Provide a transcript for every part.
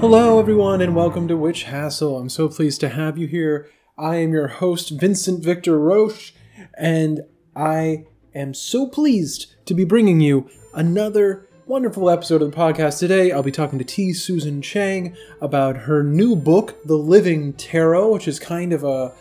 Hello, everyone, and welcome to Witch Hassle. I'm so pleased to have you here. I am your host, Vincent Victor Roche, and I am so pleased to be bringing you another wonderful episode of the podcast. Today, I'll be talking to T. Susan Chang about her new book, The Living Tarot, which is kind of a,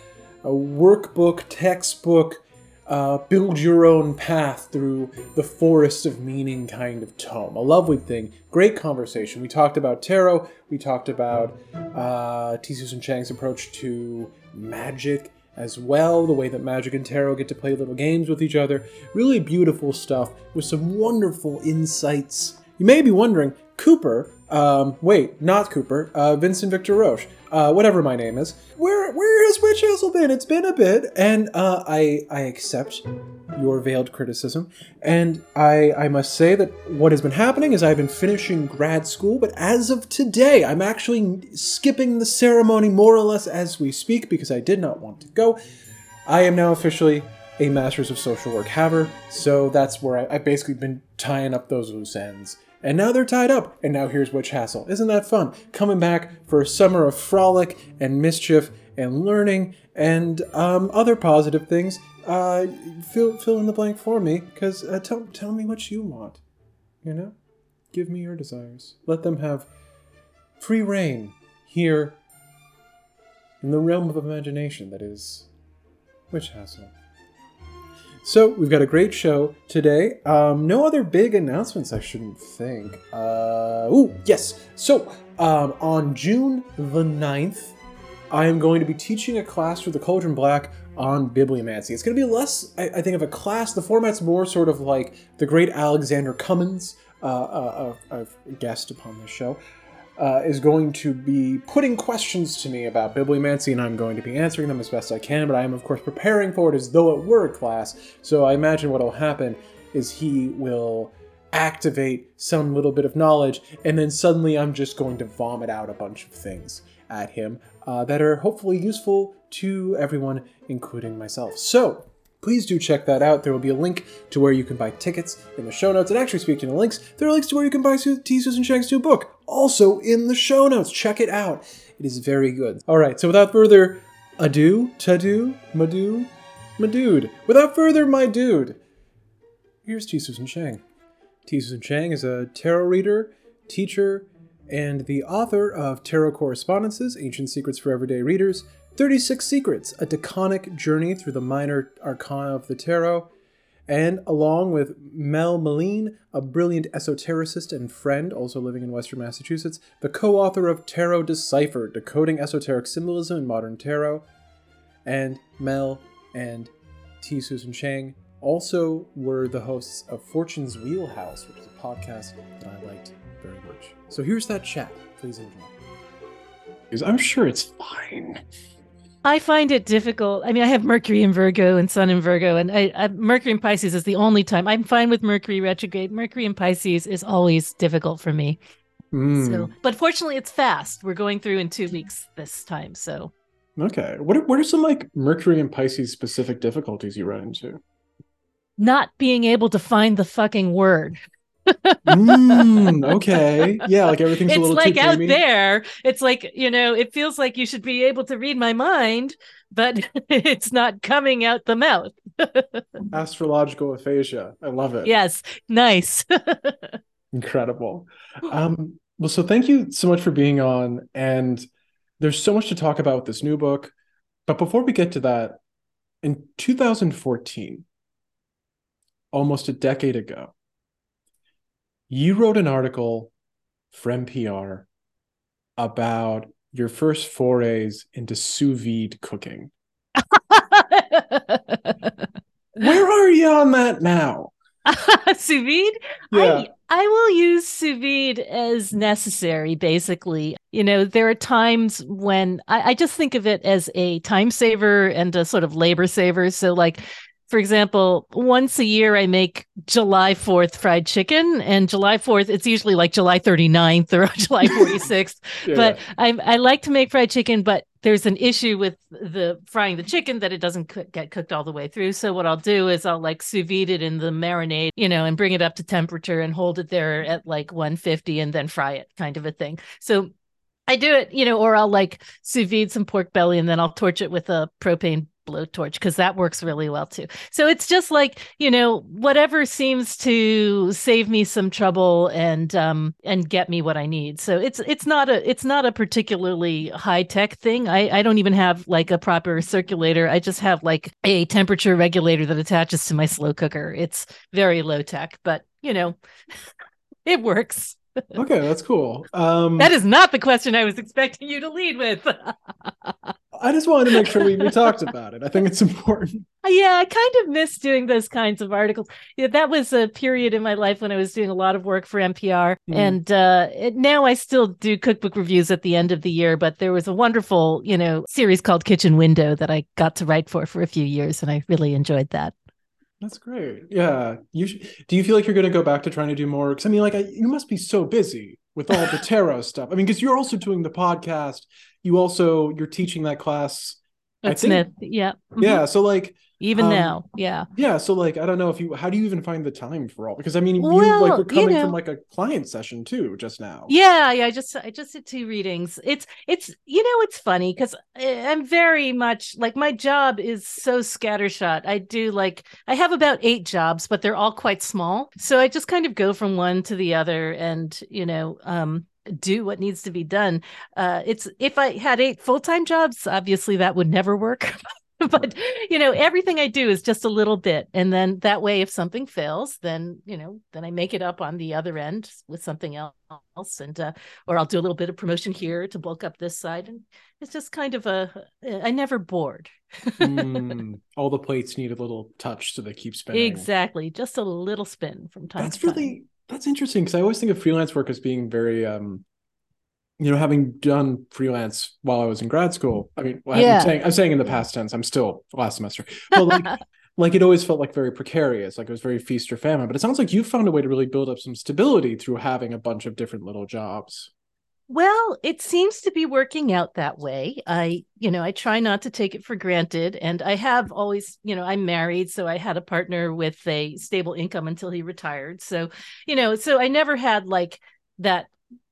a workbook, textbook uh, build your own path through the forest of meaning kind of tome. A lovely thing. Great conversation. We talked about tarot. We talked about uh, T. Susan Chang's approach to magic as well, the way that magic and tarot get to play little games with each other. Really beautiful stuff with some wonderful insights. You may be wondering, Cooper, um, wait, not Cooper, uh, Vincent Victor Roche, uh, whatever my name is. Where where has Witch Hassle been? It's been a bit, and uh, I I accept your veiled criticism, and I I must say that what has been happening is I've been finishing grad school, but as of today, I'm actually skipping the ceremony more or less as we speak because I did not want to go. I am now officially a Masters of Social Work haver, so that's where I, I've basically been tying up those loose ends and now they're tied up, and now here's Witch Hassle. Isn't that fun? Coming back for a summer of frolic and mischief and learning and um, other positive things. Uh, fill, fill in the blank for me, because uh, tell, tell me what you want. You know? Give me your desires. Let them have free reign here in the realm of imagination that is Witch Hassle. So we've got a great show today. Um, no other big announcements, I shouldn't think. Uh, oh, yes. So um, on June the 9th, I am going to be teaching a class for the Cauldron Black on bibliomancy. It's going to be less, I, I, think, of a class. The format's more sort of like the great Alexander Cummins, uh, uh, a, a guest upon this show uh, is going to be putting questions to me about bibliomancy, and I'm going to be answering them as best I can. But I am, of course, preparing for it as though it were a class. So I imagine what will happen is he will activate some little bit of knowledge, and then suddenly I'm just going to vomit out a bunch of things at him uh, that are hopefully useful to everyone, including myself. So please do check that out. There will be a link to where you can buy tickets in the show notes. And actually, speaking of links, there are links to where you can buy T. Susan Chang's new book, also in the show notes. Check it out. It is very good. All right, so without further ado, to do, madu, my dude. Without further, my dude. Here's T. Susan Chang. T. Susan Chang is a tarot reader, teacher, and the author of Tarot Correspondences Ancient Secrets for Everyday Readers, 36 Secrets, a decanic journey through the minor arcana of the tarot, and along with Mel Meleen, a brilliant esotericist and friend, also living in Western Massachusetts, the co author of Tarot Deciphered, Decoding Esoteric Symbolism in Modern Tarot, and Mel and T. Susan Chang also were the hosts of Fortune's Wheelhouse, which is a podcast that I liked very much. So here's that chat. Please enjoy. Because I'm sure it's fine. I find it difficult. I mean, I have Mercury in Virgo and Sun in Virgo, and I, I, Mercury in Pisces is the only time I'm fine with Mercury retrograde. Mercury in Pisces is always difficult for me. Mm. So, but fortunately, it's fast. We're going through in two weeks this time. So, okay. What are, what are some like Mercury and Pisces specific difficulties you run into? Not being able to find the fucking word mm, okay. Yeah, like everything's it's a little different. It's like out there. It's like, you know, it feels like you should be able to read my mind, but it's not coming out the mouth. Astrological aphasia. I love it. Yes. Nice. Incredible. Um, well, so thank you so much for being on. And there's so much to talk about with this new book. But before we get to that, in 2014, almost a decade ago, you wrote an article for NPR about your first forays into sous vide cooking. Where are you on that now? sous vide? Yeah. I, I will use sous vide as necessary, basically. You know, there are times when I, I just think of it as a time saver and a sort of labor saver. So, like, for example, once a year I make July 4th fried chicken and July 4th it's usually like July 39th or July 46th. yeah. But I I like to make fried chicken but there's an issue with the frying the chicken that it doesn't cook, get cooked all the way through. So what I'll do is I'll like sous vide it in the marinade, you know, and bring it up to temperature and hold it there at like 150 and then fry it kind of a thing. So I do it, you know, or I'll like sous vide some pork belly and then I'll torch it with a propane blowtorch because that works really well too. So it's just like, you know, whatever seems to save me some trouble and um and get me what I need. So it's it's not a it's not a particularly high tech thing. I I don't even have like a proper circulator. I just have like a temperature regulator that attaches to my slow cooker. It's very low tech, but you know, it works okay, that's cool. Um, that is not the question I was expecting you to lead with. I just wanted to make sure we, we talked about it. I think it's important. Yeah, I kind of miss doing those kinds of articles. Yeah, that was a period in my life when I was doing a lot of work for NPR, mm. and uh, it, now I still do cookbook reviews at the end of the year. But there was a wonderful, you know, series called Kitchen Window that I got to write for for a few years, and I really enjoyed that. That's great. Yeah. You sh- do you feel like you're going to go back to trying to do more? Because I mean, like, I, you must be so busy with all the tarot stuff. I mean, because you're also doing the podcast. You also you're teaching that class. At Smith. Yeah. Mm-hmm. Yeah. So like, even um, now yeah yeah so like i don't know if you how do you even find the time for all because i mean well, you like were coming you know, from like a client session too just now yeah yeah i just i just did two readings it's it's you know it's funny because i'm very much like my job is so scattershot i do like i have about eight jobs but they're all quite small so i just kind of go from one to the other and you know um do what needs to be done. Uh, it's if I had eight full time jobs, obviously that would never work. but you know everything i do is just a little bit. And then that way if something fails then you know then i make it up on the other end with something else. And uh, or i'll do a little bit of promotion here to bulk up this side. And it's just kind of a i never bored. Mm, all the plates need a little touch so they keep spinning. Exactly. Just a little spin from time that's to really time. That's interesting because i always think of freelance work as being very um you know, having done freelance while I was in grad school, I mean, well, yeah. I'm saying I'm saying in the past tense, I'm still last semester, but like, like it always felt like very precarious, like it was very feast or famine. But it sounds like you found a way to really build up some stability through having a bunch of different little jobs. Well, it seems to be working out that way. I, you know, I try not to take it for granted. And I have always, you know, I'm married. So I had a partner with a stable income until he retired. So, you know, so I never had like that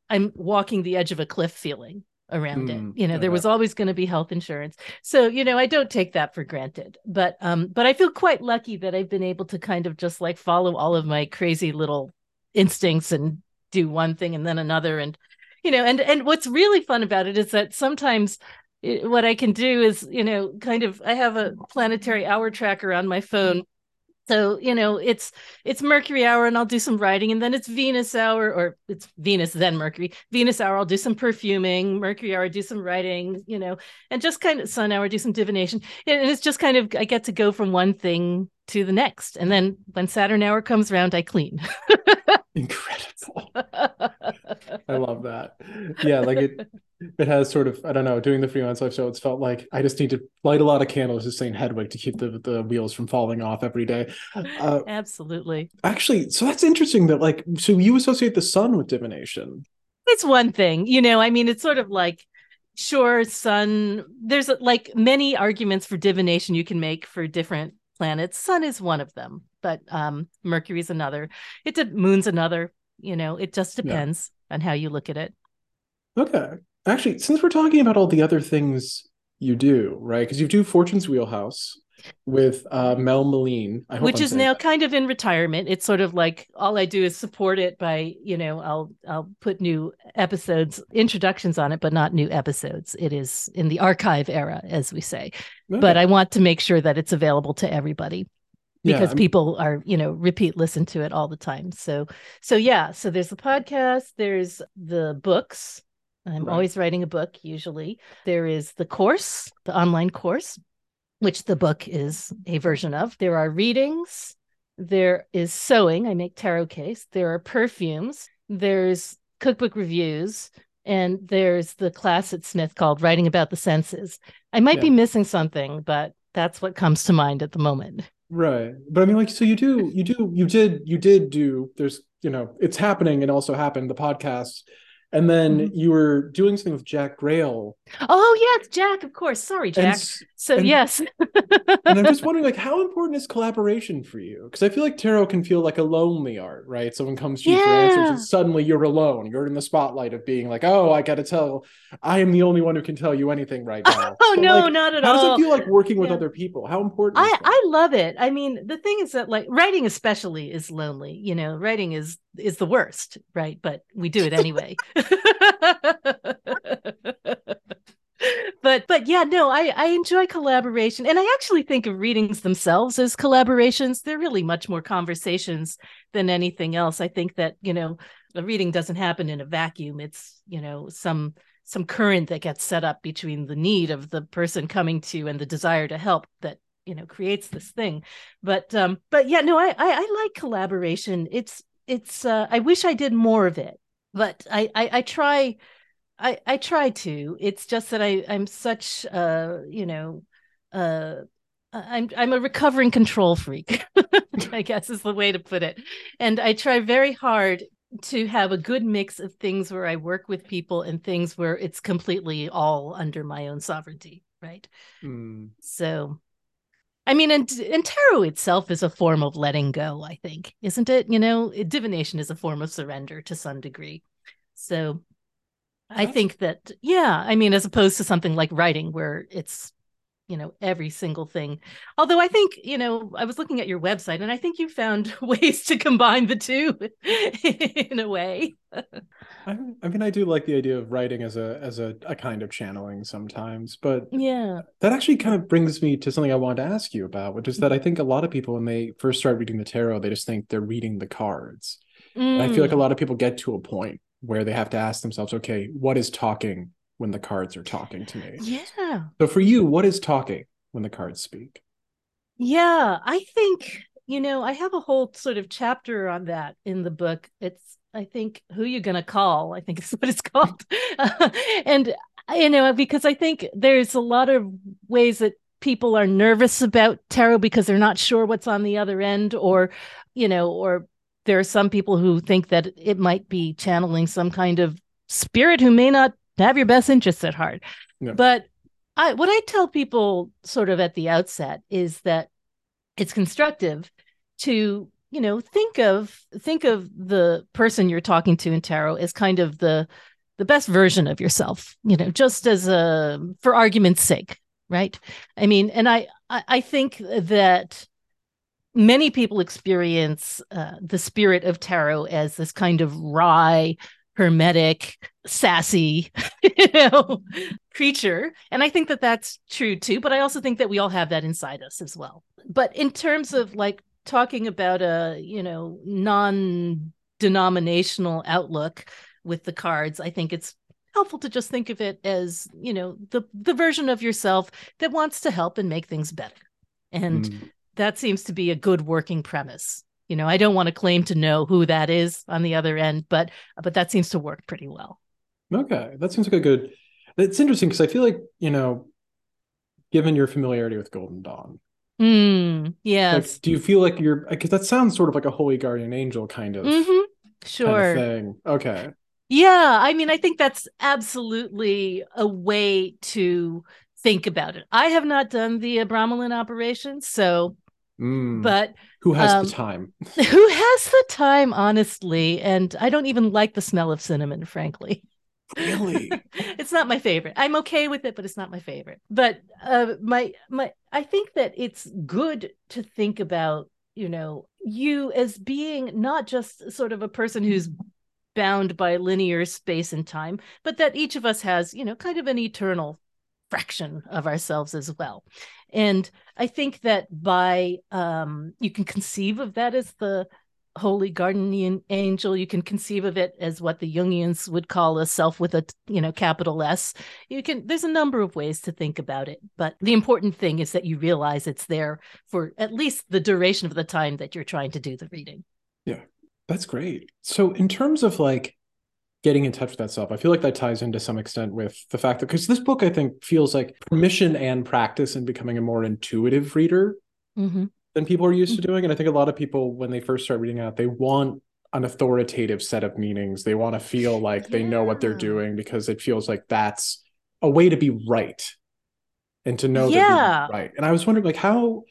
I'm walking the edge of a cliff feeling around mm, it. You know, there was always going to be health insurance. So, you know, I don't take that for granted. But um but I feel quite lucky that I've been able to kind of just like follow all of my crazy little instincts and do one thing and then another and you know, and and what's really fun about it is that sometimes it, what I can do is, you know, kind of I have a planetary hour tracker on my phone. So you know it's it's mercury hour and i'll do some writing and then it's venus hour or it's venus then mercury. Venus hour i'll do some perfuming. Mercury hour do some writing you know and just kind of sun hour do some divination. And it's just kind of i get to go from one thing to the next. And then when saturn hour comes around i clean incredible i love that yeah like it it has sort of I don't know doing the freelance life show. It's felt like I just need to light a lot of candles just saying Hedwig to keep the the wheels from falling off every day. Uh, Absolutely. Actually, so that's interesting that like so you associate the sun with divination. It's one thing, you know. I mean, it's sort of like sure, sun. There's like many arguments for divination you can make for different planets. Sun is one of them, but um, Mercury's another. It's a moon's another. You know, it just depends yeah. on how you look at it. Okay actually, since we're talking about all the other things you do, right? Because you do Fortune's Wheelhouse with uh, Mel Meleen, which I'm is now that. kind of in retirement. It's sort of like all I do is support it by, you know, I'll I'll put new episodes, introductions on it, but not new episodes. It is in the archive era, as we say. Okay. But I want to make sure that it's available to everybody because yeah, people are you know repeat listen to it all the time so so yeah so there's the podcast there's the books I'm right. always writing a book, usually. There is the course, the online course, which the book is a version of. There are readings. There is sewing. I make tarot case. There are perfumes. There's cookbook reviews. And there's the class at Smith called Writing About the Senses. I might yeah. be missing something, but that's what comes to mind at the moment. Right. But I mean, like, so you do, you do, you did, you did do, there's, you know, it's happening and also happened, the podcast. And then Mhm. you were doing something with Jack Grayle. Oh yes, Jack. Of course. Sorry, Jack. s- so and- yes. and I'm just wondering, like, how important is collaboration for you? Because I feel like tarot can feel like a lonely art, right? Someone comes to you for answers and suddenly you're alone. You're in the spotlight of being like, oh, I got to tell, I am the only one who can tell you anything right now. oh But, no, like, not at How all. How does it feel like working with Yeah. other people? How important I? I love it. I mean, the thing is that like writing especially is lonely. You know, writing is is the worst, right? But we do it anyway. but but yeah, no, I I enjoy collaboration, and I actually think of readings themselves as collaborations. They're really much more conversations than anything else. I think that you know a reading doesn't happen in a vacuum. It's you know some some current that gets set up between the need of the person coming to and the desire to help that you know creates this thing but um but yeah no i i, I like collaboration it's it's uh i wish i did more of it but i i, I try i i try to it's just that i i'm such uh you know uh I'm I'm a recovering control freak, I guess is the way to put it. And I try very hard to have a good mix of things where I work with people and things where it's completely all under my own sovereignty, right? Mm. So, I mean, and, and tarot itself is a form of letting go, I think, isn't it? You know, divination is a form of surrender to some degree. So, I think that, yeah, I mean, as opposed to something like writing where it's, you know, every single thing. Although I think, you know, I was looking at your website and I think you found ways to combine the two in a way. I, I mean, I do like the idea of writing as a as a, a kind of channeling sometimes, but Yeah. that actually kind of brings me to something I wanted to ask you about, which is that I think a lot of people when they first start reading the tarot, they just think they're reading the cards. And I feel like a Mm. lot of people get to a point where they have to ask themselves, okay, what is talking when the cards are talking to me? Yeah. So for you, what is talking when the cards speak? Yeah, I think, you know, I have a whole sort of chapter on that in the book. It's, I think, Who You Gonna Call, I think is what it's called. and, you know, because I think there's a lot of ways that people are nervous about tarot because they're not sure what's on the other end, or, you know, or there are some people who think that it might be channeling some kind of spirit who may not have your best interests at heart. Yeah. But I what I tell people sort of at the outset is that it's constructive to you know think of think of the person you're talking to in tarot as kind of the the best version of yourself you know just as a for argument's sake right i mean and i i, I think that many people experience uh, the spirit of tarot as this kind of wry hermetic sassy you know creature. And i think that that's true too but i also think that we all have that inside us as well. But in terms of like talking about a you know non-denominational outlook with the cards i think it's helpful to just think of it as you know the the version of yourself that wants to help and make things better. And Mm. That seems to be a good working premise you know i don't want to claim to know who that is on the other end but but that seems to work pretty well Okay, that seems like a good. It's interesting because I feel like you know, given your familiarity with Golden Dawn, mm, yes like, do you feel like you're? Because that sounds sort of like a holy guardian angel kind of Mhm. kind sure of thing. Okay, Yeah, I mean, I think that's absolutely a way to think about it. I have not done the Abramelin operation, so, Mm. but who has um, the time? who has the time, honestly? And I don't even like the smell of cinnamon, frankly. Really? it's not my favorite. I'm okay with it, but it's not my favorite. But uh, my my, I think that it's good to think about, you know, you as being not just sort of a person who's bound by linear space and time, but that each of us has, you know, kind of an eternal fraction of ourselves as well. And I think that by um you can conceive of that as the holy guardian angel. You can conceive of it as what the jungians would call a self with a you know capital s. You can there's a number of ways to think about it but the important thing is that you realize it's there for at least the duration of the time that you're trying to do the reading. Yeah, That's great. So, in terms of like getting in touch with that self, I feel like that ties into some extent with the fact that because this book, I think, feels like permission and practice in becoming a more intuitive reader. mm-hmm. than people are used to doing. And I think a lot of people, when they first start reading out, they want an authoritative set of meanings. They want to feel like they know what they're doing because it feels like that's a way to be right and to know Yeah. that you're right. And I was wondering, like, how,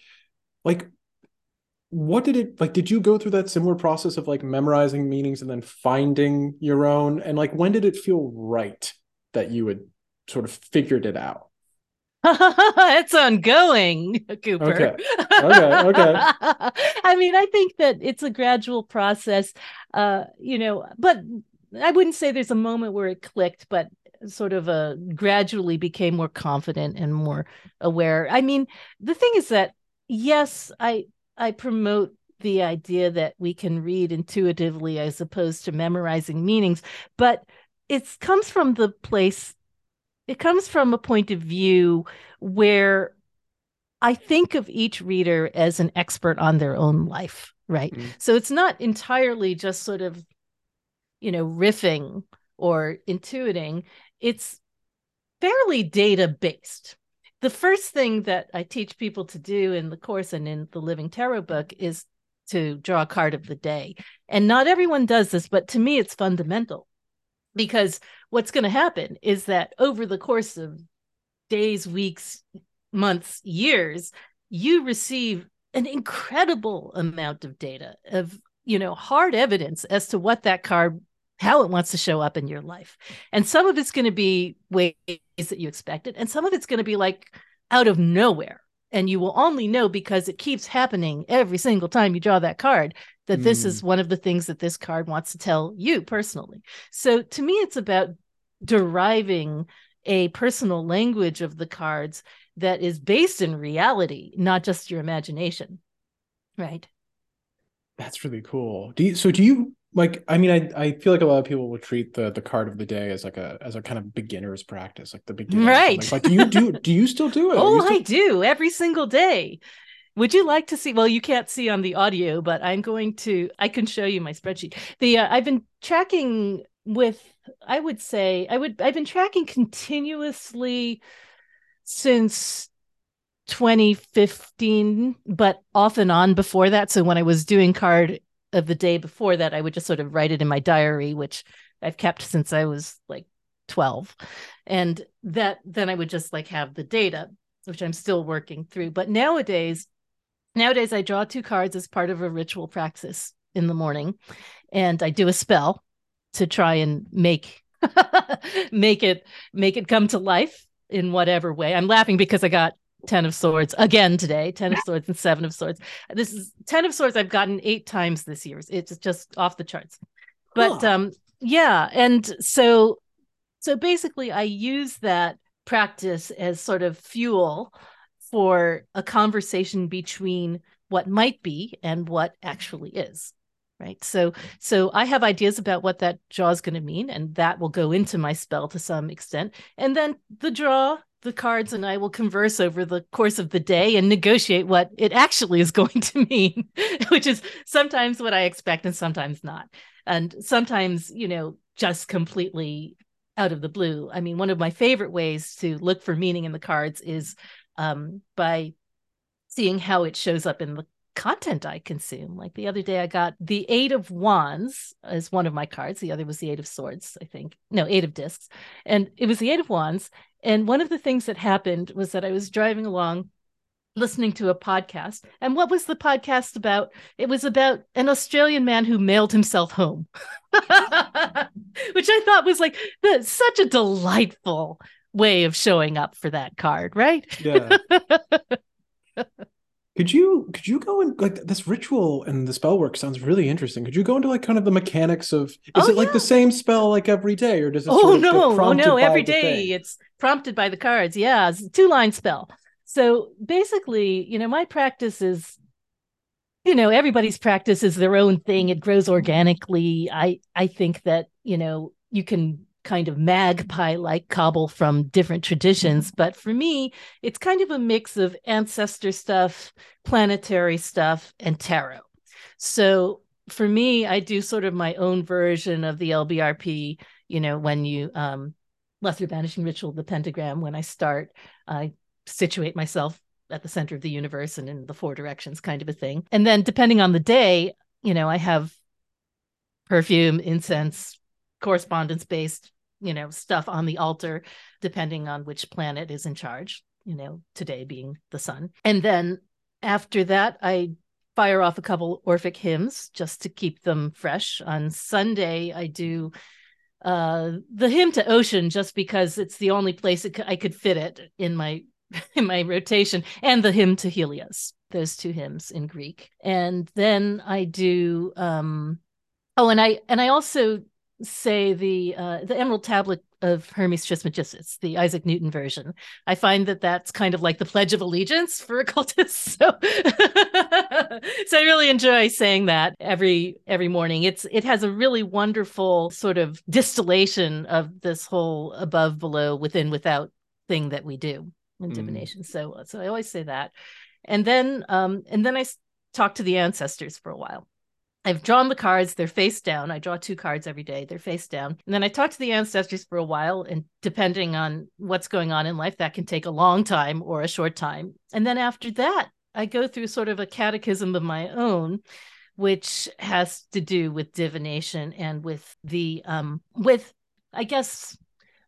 like, what did it like? Did you go through that similar process of like memorizing meanings and then finding your own? And like, when did it feel right that you had sort of figured it out? it's ongoing, Cooper. Okay. Okay, okay. I mean, I think that it's a gradual process, uh, you know, but I wouldn't say there's a moment where it clicked, but sort of a gradually became more confident and more aware. I mean, the thing is that yes, I I promote the idea that we can read intuitively as opposed to memorizing meanings, but it comes from the place it comes from a point of view where I think of each reader as an expert on their own life, right? Mm. So it's not entirely just sort of, you know, riffing or intuiting. It's fairly data based. The first thing that I teach people to do in the course and in the Living Tarot book is to draw a card of the day. And not everyone does this, but to me, it's fundamental because what's going to happen is that over the course of days, weeks, months, years, you receive an incredible amount of data of, you know, hard evidence as to what that card how it wants to show up in your life. And some of it's going to be ways that you expected, and some of it's going to be like out of nowhere. And you will only know because it keeps happening every single time you draw that card that this Mm. is one of the things that this card wants to tell you personally. So to me, it's about deriving a personal language of the cards that is based in reality, not just your imagination. Right. That's really cool. Do you so do you like I mean I I feel like a lot of people will treat the the card of the day as like a as a kind of beginner's practice, like the beginner. Right. Like do you do do you still do it? Oh, still- I do every single day. Would you like to see? Well, you can't see on the audio, but I'm going to. I can show you my spreadsheet. The uh, I've been tracking with. I would say I would. I've been tracking continuously since 2015, but off and on before that. So when I was doing card of the day before that, I would just sort of write it in my diary, which I've kept since I was like 12. And that then I would just like have the data, which I'm still working through. But nowadays, nowadays I draw two cards as part of a ritual practice in the morning, and I do a spell to try and make make it make it come to life in whatever way. I'm laughing because I got 10 of swords again today. 10 of swords and 7 of swords. This is 10 of swords i've gotten eight times this year. It's just off the charts. But Huh. um yeah and so so basically i use that practice as sort of fuel for a conversation between what might be and what actually is right? So so i have ideas about what that draw is going to mean and that will go into my spell to some extent. And then the draw the cards and I will converse over the course of the day and negotiate what it actually is going to mean, which is sometimes what I expect and sometimes not. And sometimes, you know, just completely out of the blue. I mean, one of my favorite ways to look for meaning in the cards is um, by seeing how it shows up in the content I consume. Like the other day, I got the Eight of Wands as one of my cards. The other was the Eight of Swords, I think. No, Eight of Discs. And it was the Eight of Wands. And one of the things that happened was that I was driving along listening to a podcast. And what was the podcast about? It was about an Australian man who mailed himself home, which I thought was like the, such a delightful way of showing up for that card, right? Yeah. Could you could you go and like this ritual and the spell work sounds really interesting. Could you go into like kind of the mechanics of is Oh, it like yeah. the same spell like every day or does it oh sort of no. Oh no. every day it's prompted by the cards. Yeah it's a two line spell. So basically you know my practice is you know everybody's practice is their own thing. It grows organically. I i think that you know you can kind of magpie like cobble from different traditions but for me it's kind of a mix of ancestor stuff planetary stuff and tarot so for me i do sort of my own version of the lbrp you know when you um lesser banishing ritual the pentagram when i start i situate myself at the center of the universe and in the four directions kind of a thing. And then depending on the day, you know, I have perfume, incense, correspondence based, you know, stuff on the altar, depending on which planet is in charge, you know, today being the sun. And then after that, I fire off a couple Orphic hymns just to keep them fresh. On Sunday, I do uh, the hymn to Ocean just because it's the only place it, I could fit it in my in my rotation, and the hymn to Helios. Those two hymns in Greek, and then I do. Um, oh, and I and I also say the uh, the Emerald Tablet of Hermes Trismegistus, the Isaac Newton version. I find that that's kind of like the Pledge of Allegiance for occultists. So, so I really enjoy saying that every every morning. It's it has a really wonderful sort of distillation of this whole above, below, within, without thing that we do in mm. divination. So so I always say that, and then um and then I talk to the ancestors for a while I've drawn the cards, they're face down. I draw two cards every day, they're face down. And then I talk to the ancestors for a while. And depending on what's going on in life, that can take a long time or a short time. And then after that, I go through sort of a catechism of my own, which has to do with divination and with the, um, with, I guess,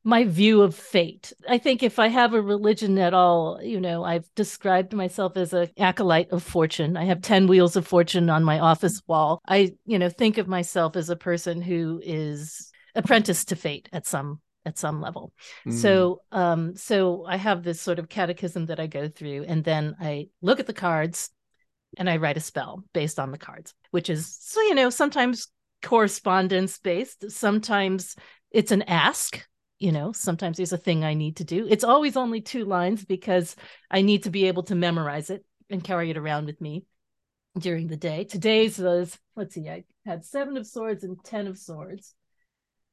my view of fate. I think if I have a religion at all, you know, I've described myself as a acolyte of fortune. I have 10 wheels of fortune on my office wall. I, you know, think of myself as a person who is apprenticed to fate at some at some level. Mm. So um so I have this sort of catechism that I go through and then I look at the cards and I write a spell based on the cards, which is so you know, sometimes correspondence based, sometimes it's an ask you know sometimes there's a thing i need to do. It's always only two lines because i need to be able to memorize it and carry it around with me during the day. Today's was let's see i had seven of swords and ten of swords.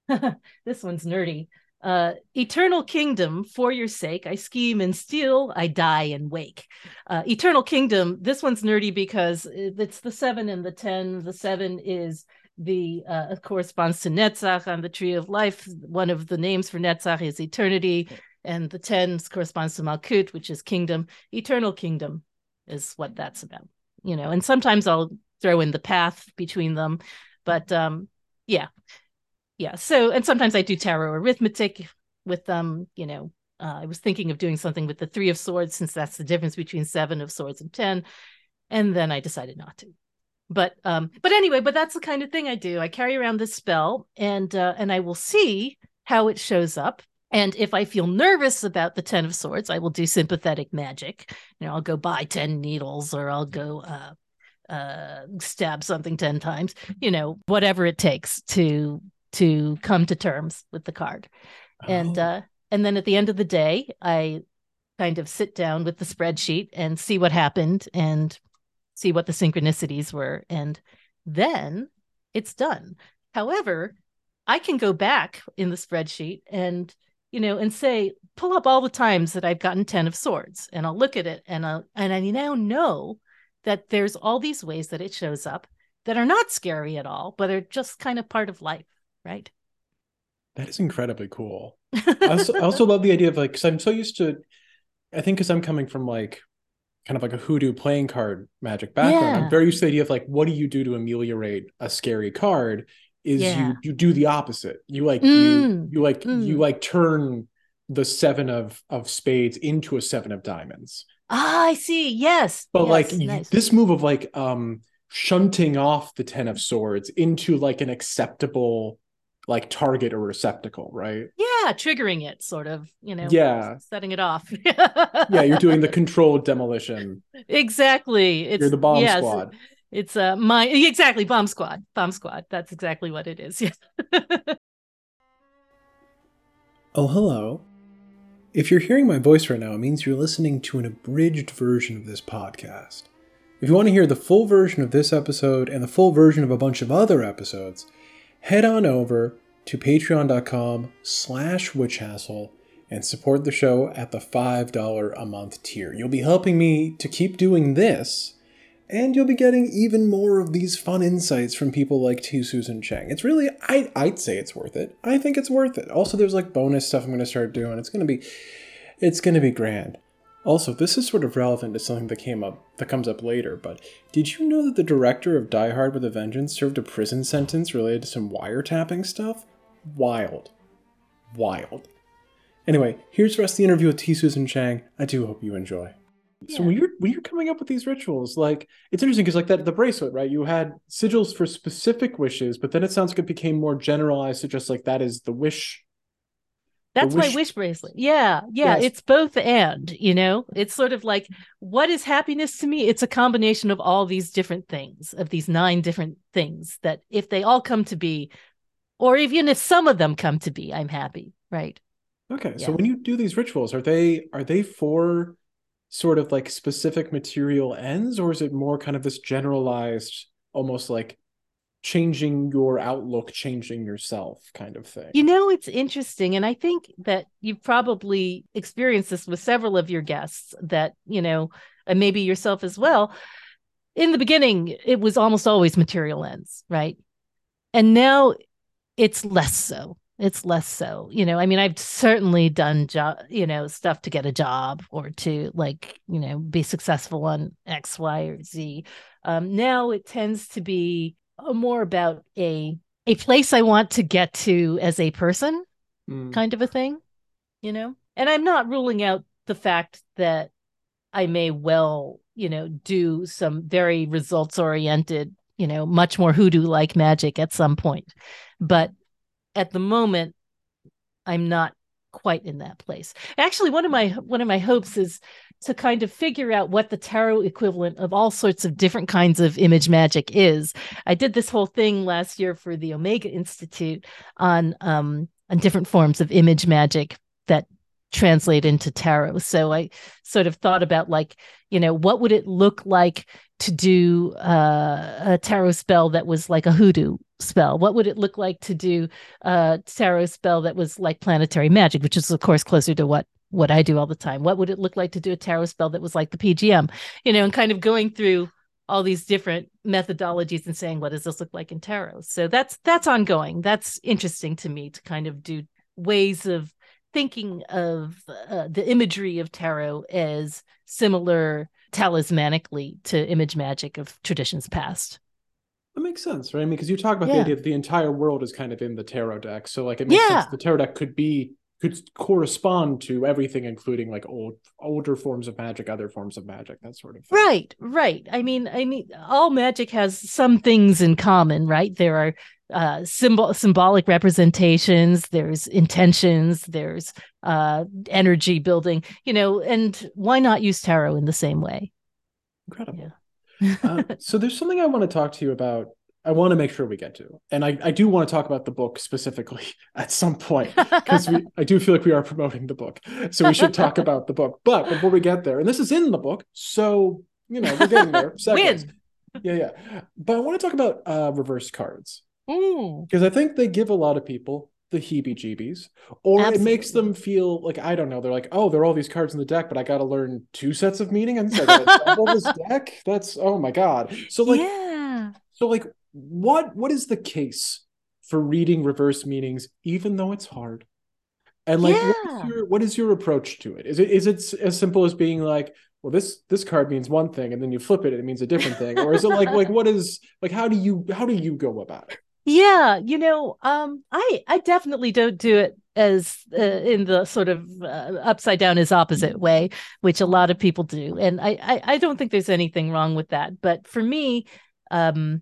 This one's nerdy uh, eternal kingdom for your sake i scheme and steal i die and wake uh, eternal kingdom this one's nerdy because it's the seven and the ten the seven is the uh, corresponds to Netzach on the tree of life. One of the names for Netzach is eternity, and the ten corresponds to Malkut, which is kingdom. Eternal kingdom is what that's about, you know. And sometimes I'll throw in the path between them, but um, yeah, yeah. So and sometimes I do tarot arithmetic with them, you know. Uh, I was thinking of doing something with the three of swords since that's the difference between seven of swords and ten, and then I decided not to but um but anyway but that's the kind of thing i do i carry around this spell and uh and i will see how it shows up and if i feel nervous about the 10 of swords i will do sympathetic magic you know i'll go buy 10 needles or i'll go uh uh stab something 10 times you know whatever it takes to to come to terms with the card oh. and uh and then at the end of the day i kind of sit down with the spreadsheet and see what happened and see what the synchronicities were, and then it's done. However, I can go back in the spreadsheet and you know and say pull up all the times that I've gotten 10 of swords and I'll look at it and I and I now know that there's all these ways that it shows up that are not scary at all but are just kind of part of life, right? That is incredibly cool. I, also, I also love the idea of like because I'm so used to I think because I'm coming from like kind of like a hoodoo playing card magic background. Yeah. I'm very used to the idea of like, what do you do to ameliorate a scary card? Is yeah. you you do the opposite. You like mm. you you like mm. you like turn the seven of of spades into a seven of diamonds. Ah, I see. Yes. But yes. like nice. this move of like um shunting off the ten of swords into like an acceptable like target or receptacle, right? Yeah, triggering it, sort of, you know. Yeah, setting it off. yeah, you're doing the controlled demolition. Exactly. It's you're the bomb yes, squad. It's uh my exactly bomb squad. Bomb squad. That's exactly what it is. Yeah. oh, hello. If you're hearing my voice right now, it means you're listening to an abridged version of this podcast. If you want to hear the full version of this episode and the full version of a bunch of other episodes, head on over to patreon.com slash witchhassle and support the show at the $5 a month tier. You'll be helping me to keep doing this, and you'll be getting even more of these fun insights from people like T. Susan Chang. It's really, I, I'd say it's worth it. I think it's worth it. Also, there's like bonus stuff I'm going to start doing. It's going to be, it's going to be grand. Also, this is sort of relevant to something that came up that comes up later, but did you know that the director of Die Hard with a Vengeance served a prison sentence related to some wiretapping stuff? Wild. Wild. Anyway, here's the rest of the interview with T. Susan Chang. I do hope you enjoy. So when you're when you're coming up with these rituals, like it's interesting because like that the bracelet, right? You had sigils for specific wishes, but then it sounds like it became more generalized to just like that is the wish That's wish- my wish bracelet. Yeah, yeah. Yes. It's both and, you know, it's sort of like what is happiness to me? It's a combination of all these different things, of these nine different things that if they all come to be, or even if some of them come to be, I'm happy. Right. Okay, Yeah. so when you do these rituals, are they are they for sort of like specific material ends, or is it more kind of this generalized, almost like changing your outlook, changing yourself kind of thing? You know, it's interesting. And I think that you've probably experienced this with several of your guests that, you know, and maybe yourself as well. In the beginning, it was almost always material ends, right? And now it's less so. It's less so. You know, I mean, I've certainly done job, you know, stuff to get a job or to like, you know, be successful on X, Y, or Z. Um, now it tends to be more about a a place I want to get to as a person, Mm. kind of a thing, you know? And I'm not ruling out the fact that I may well, you know, do some very results oriented, you know, much more hoodoo like magic at some point. But at the moment, I'm not quite in that place. Actually, one of my one of my hopes is to kind of figure out what the tarot equivalent of all sorts of different kinds of image magic is. I did this whole thing last year for the Omega Institute on um on different forms of image magic that translate into tarot. So I sort of thought about like, you know, what would it look like to do uh, a tarot spell that was like a hoodoo spell? What would it look like to do a tarot spell that was like planetary magic, which is of course closer to what what I do all the time? What would it look like to do a tarot spell that was like the PGM? You know, and kind of going through all these different methodologies and saying what does this look like in tarot so that's that's ongoing that's interesting to me to kind of do ways of thinking of uh, the imagery of tarot as similar talismanically to image magic of traditions past That makes sense, right? I mean, because you talk about the idea that the entire world is kind of in the tarot deck, so like it makes Yeah. sense. The tarot deck could be could correspond to everything, including like old older forms of magic, other forms of magic, that sort of thing. Right, right. I mean, I mean, all magic has some things in common, right? There are uh, symbol symbolic representations. There's intentions. There's uh, energy building. You know, and why not use tarot in the same way? Incredible. Yeah. uh, so there's something I want to talk to you about. I want to make sure we get to, and I, I do want to talk about the book specifically at some point because we I do feel like we are promoting the book, so we should talk about the book. But before we get there, and this is in the book, so you know we're getting there. Win. Yeah, yeah. But I want to talk about uh, reverse cards Mm. because I think they give a lot of people the heebie-jeebies, or it makes them feel like I don't know. They're like, oh, there are all these cards in the deck, but I got to learn two sets of meaning and so double this deck. That's oh my god. So like, yeah. so like, what what is the case for reading reverse meanings, even though it's hard? And like, Yeah. is your what is your approach to it? Is it is it as simple as being like, well, this this card means one thing, and then you flip it, and it means a different thing, or is it like like what is like how do you how do you go about it? Yeah, you know, um, I I definitely don't do it as uh, in the sort of uh, upside down is opposite way, which a lot of people do, and I, I I don't think there's anything wrong with that. But for me, um,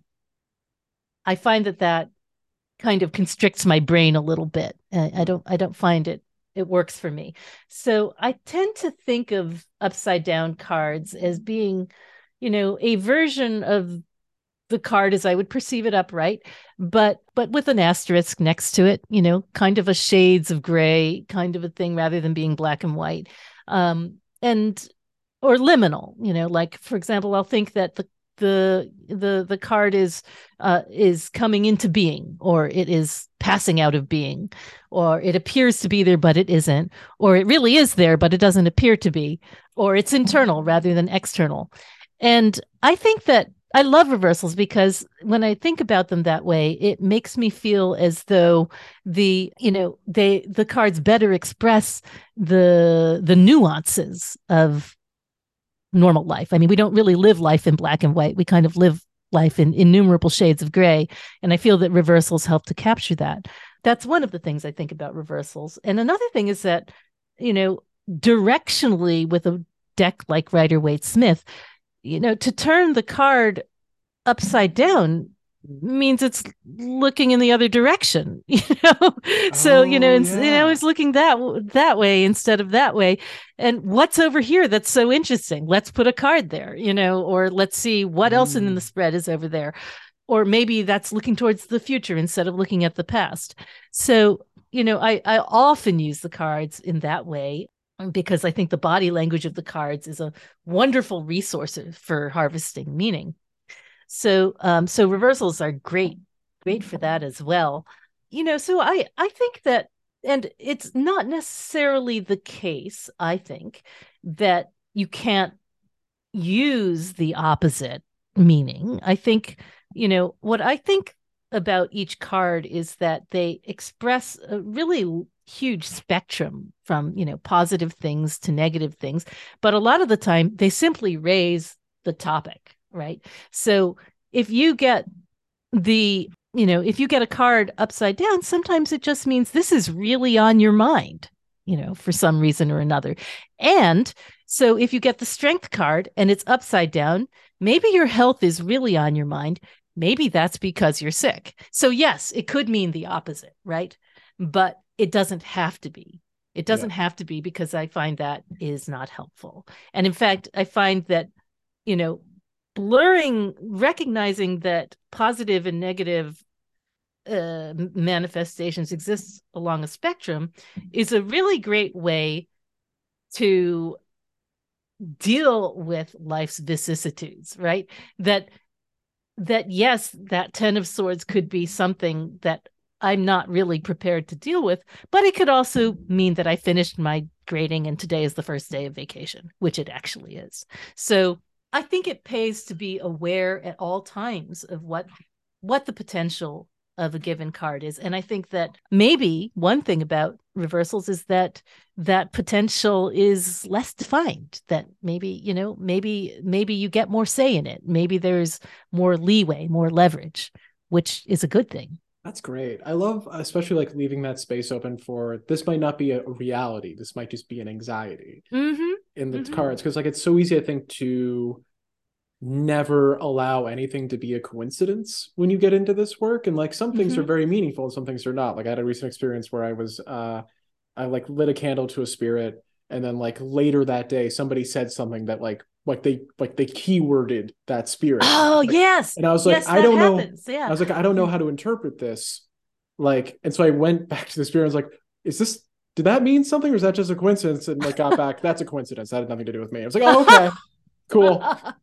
I find that that kind of constricts my brain a little bit. I, don't I don't find it it works for me. So I tend to think of upside down cards as being, you know, a version of the card as I would perceive it upright, but but with an asterisk next to it, you know, kind of a shades of gray kind of a thing rather than being black and white. Um and or liminal, you know, like for example, I'll think that the the the the card is uh is coming into being or it is passing out of being or it appears to be there but it isn't or it really is there but it doesn't appear to be or it's internal rather than external. And i think that I love reversals because when I think about them that way, it makes me feel as though the, you know, they the cards better express the the nuances of normal life. I mean, we don't really live life in black and white. We kind of live life in innumerable shades of gray. And I feel that reversals help to capture that. That's one of the things I think about reversals. And another thing is that, you know, directionally with a deck like Rider Waite Smith, you know, to turn the card upside down means it's looking in the other direction you know so oh, you know and yeah. you know it's looking that that way instead of that way and what's over here that's so interesting let's put a card there you know or let's see what mm. else in the mm. spread is over there or maybe that's looking towards the future instead of looking at the past so you know i i often use the cards in that way because I think the body language of the cards is a wonderful resource for harvesting meaning. So, um, so reversals are great, great for that as well. You know, so I I think that, and it's not necessarily the case. I think that you can't use the opposite meaning. I think, you know, what I think about each card is that they express a really huge spectrum from you know positive things to negative things but a lot of the time they simply raise the topic right so if you get the you know if you get a card upside down sometimes it just means this is really on your mind you know for some reason or another and so if you get the strength card and it's upside down maybe your health is really on your mind maybe that's because you're sick so yes it could mean the opposite right but it doesn't have to be. It doesn't yeah. have to be because I find that is not helpful. And in fact, I find that, you know, blurring, recognizing that positive and negative uh, manifestations exist along a spectrum is a really great way to deal with life's vicissitudes right that that yes that 10 of swords could be something that I'm not really prepared to deal with. But it could also mean that I finished my grading and today is the first day of vacation, which it actually is. So I think it pays to be aware at all times of what what the potential of a given card is. And I think that maybe one thing about reversals is that that potential is less defined that maybe you know maybe maybe you get more say in it maybe there's more leeway more leverage which is a good thing that's great. I love, especially like leaving that space open for this might not be a reality. This might just be an anxiety mm-hmm. In the mm-hmm. cards. Cause like it's so easy, I think, to never allow anything to be a coincidence when you get into this work. And like some things mm-hmm. are very meaningful and some things are not. Like I had a recent experience where I was, uh, I like lit a candle to a spirit. And then like later that day, somebody said something that like like they like they keyworded that spirit. Oh like, yes. And I was like, yes, I don't happens. know. Yeah. I was like, I don't know how to interpret this. Like, and so I went back to the spirit. I was like, is this did that mean something or is that just a coincidence? And like got back, that's a coincidence. That had nothing to do with me. I was like, oh, okay. cool.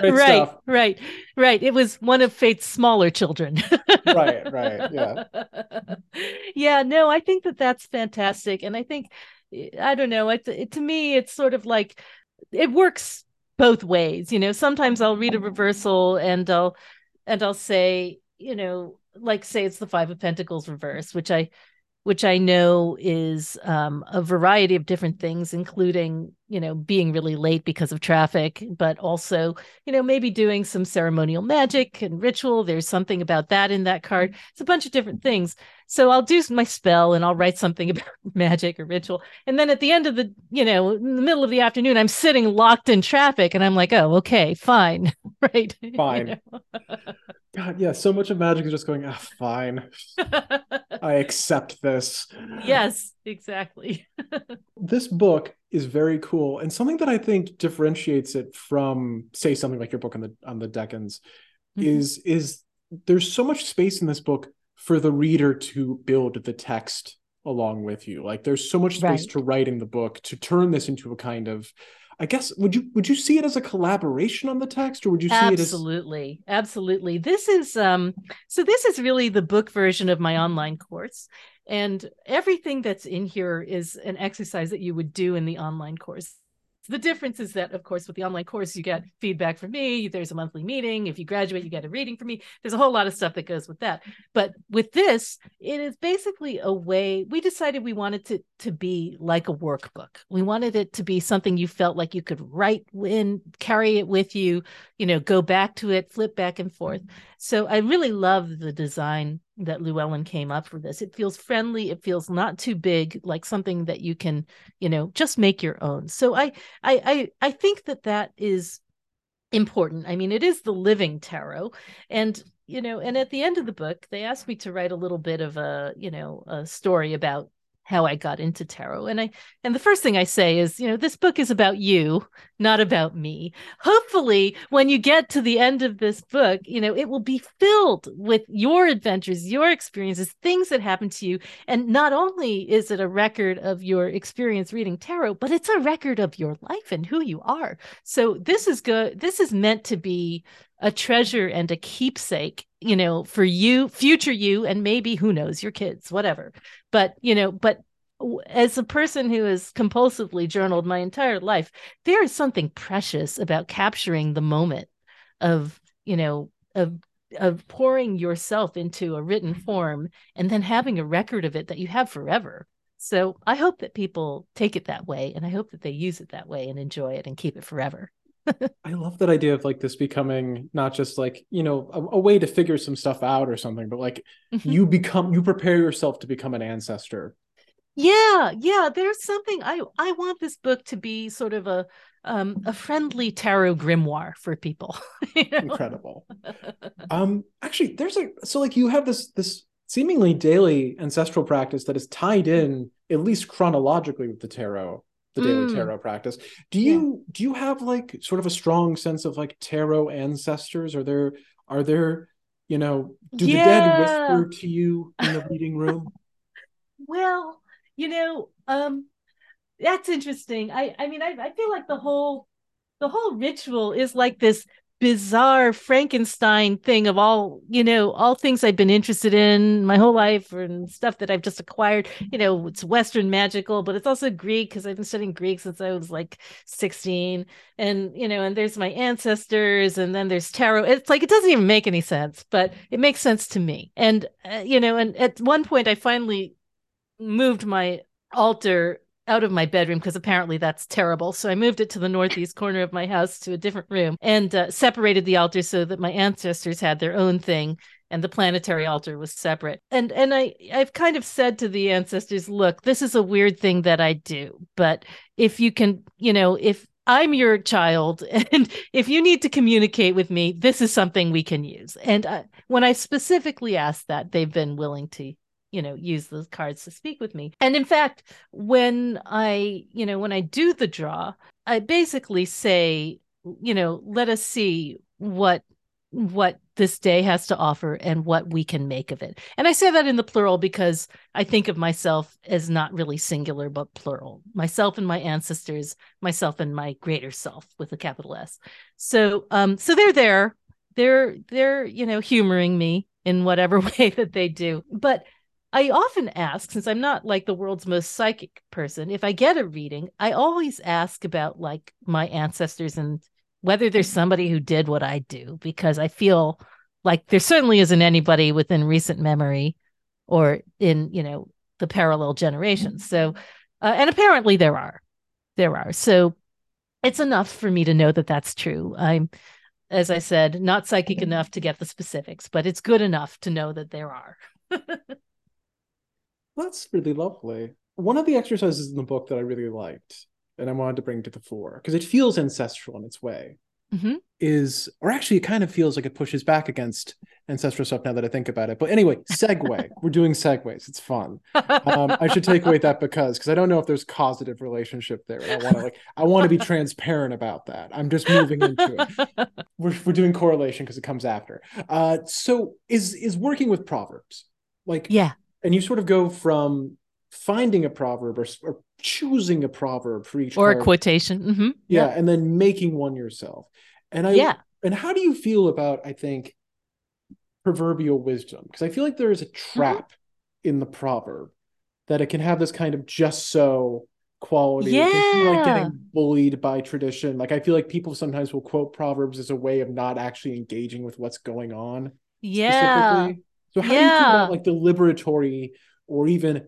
Great right, stuff. right, right. It was one of Fate's smaller children. right, right, yeah, yeah. No, I think that that's fantastic, and I think eh, I don't know. It, it to me, it's sort of like it works both ways you know sometimes i'll read a reversal and i'll and i'll say you know like say it's the five of pentacles reverse which i which I know is um, a variety of different things, including, you know, being really late because of traffic, but also, you know, maybe doing some ceremonial magic and ritual. There's something about that in that card. It's a bunch of different things. So I'll do my spell and I'll write something about magic or ritual. And then at the end of the, you know, in the middle of the afternoon, I'm sitting locked in traffic and I'm like, oh, okay, fine. right. Fine. God, yeah, so much of magic is just going, ah, fine. I accept this. Yes, exactly. this book is very cool and something that I think differentiates it from, say, something like your book on the on the Decans mm-hmm. is is there's so much space in this book for the reader to build the text along with you. Like there's so much space right. to write in the book to turn this into a kind of I guess would you would you see it as a collaboration on the text or would you see absolutely, it as Absolutely. Absolutely. This is um so this is really the book version of my online course and everything that's in here is an exercise that you would do in the online course. The difference is that, of course, with the online course, you get feedback from me. There's a monthly meeting. If you graduate, you get a reading from me. There's a whole lot of stuff that goes with that. But with this, it is basically a way we decided we wanted to to be like a workbook. We wanted it to be something you felt like you could write in, carry it with you, you know, go back to it, flip back and forth. So I really love the design that Llewellyn came up for this. It feels friendly. It feels not too big, like something that you can, you know, just make your own. So I, I, I, I think that that is important. I mean, it is the living tarot, and you know, and at the end of the book, they asked me to write a little bit of a, you know, a story about how I got into tarot. And I and the first thing I say is, you know, this book is about you, not about me. Hopefully, when you get to the end of this book, you know, it will be filled with your adventures, your experiences, things that happen to you. And not only is it a record of your experience reading tarot, but it's a record of your life and who you are. So this is good. This is meant to be a treasure and a keepsake you know for you future you and maybe who knows your kids whatever. But you know but as a person who has compulsively journaled my entire life there is something precious about capturing the moment of you know of of pouring yourself into a written form and then having a record of it that you have forever. So i hope that people take it that way and i hope that they use it that way and enjoy it and keep it forever I love that idea of like this becoming not just like, you know, a, a way to figure some stuff out or something, but like mm-hmm. you become, you prepare yourself to become an ancestor. Yeah, yeah. There's something I I want this book to be sort of a um a friendly tarot grimoire for people. you know? Incredible. um actually there's a so like you have this this seemingly daily ancestral practice that is tied in at least chronologically with the tarot the daily mm. tarot practice. Do you yeah. do you have like sort of a strong sense of like tarot ancestors? Are there are there you know do yeah. the dead whisper to you in the reading room? well, you know, um that's interesting. I I mean I I feel like the whole the whole ritual is like this bizarre Frankenstein thing of all, you know, all things I've been interested in my whole life and stuff that I've just acquired. You know, it's Western magical, but it's also Greek because I've been studying Greek since I was like 16. And, you know, and there's my ancestors and then there's tarot. It's like, it doesn't even make any sense, but it makes sense to me. And, uh, you know, and at one point I finally moved my altar out of my bedroom because apparently that's terrible. So I moved it to the northeast corner of my house to a different room and uh, separated the altar so that my ancestors had their own thing and the planetary altar was separate. And and I I've kind of said to the ancestors, look, this is a weird thing that I do, but if you can, you know, if I'm your child, and if you need to communicate with me, this is something we can use. And uh, when I specifically asked that, they've been willing to you know use those cards to speak with me. And in fact when i you know when i do the draw i basically say you know let us see what what this day has to offer and what we can make of it. And i say that in the plural because i think of myself as not really singular but plural. Myself and my ancestors myself and my greater self with a capital s. So um so they're there. They're they're you know humoring me in whatever way that they do. But I often ask, since I'm not like the world's most psychic person, if I get a reading, I always ask about like my ancestors and whether there's somebody who did what I do, because I feel like there certainly isn't anybody within recent memory or in, you know, the parallel generations. So, uh, and apparently there are, there are. So it's enough for me to know that that's true. I'm, as I said, not psychic enough to get the specifics, but it's good enough to know that there are. That's really lovely. One of the exercises in the book that I really liked and I wanted to bring to the fore because it feels ancestral in its way mm-hmm. is, or actually, it kind of feels like it pushes back against ancestral stuff now that I think about it. But anyway, segue. We're doing segues. It's fun. Um, I should take away that because because I don't know if there's causative relationship there. I want to like I want to be transparent about that. I'm just moving into it. We're we're doing correlation because it comes after. Uh, so is is working with proverbs like yeah and you sort of go from finding a proverb or, or choosing a proverb for each or card. a quotation mm-hmm. yeah, yeah and then making one yourself and i yeah and how do you feel about i think proverbial wisdom because i feel like there is a mm-hmm. trap mm-hmm. in the proverb that it can have this kind of just so quality. Yeah. like getting bullied by tradition. Like I feel like people sometimes will quote proverbs as a way of not actually engaging with what's going on. Yeah. So how do you think about like the liberatory or even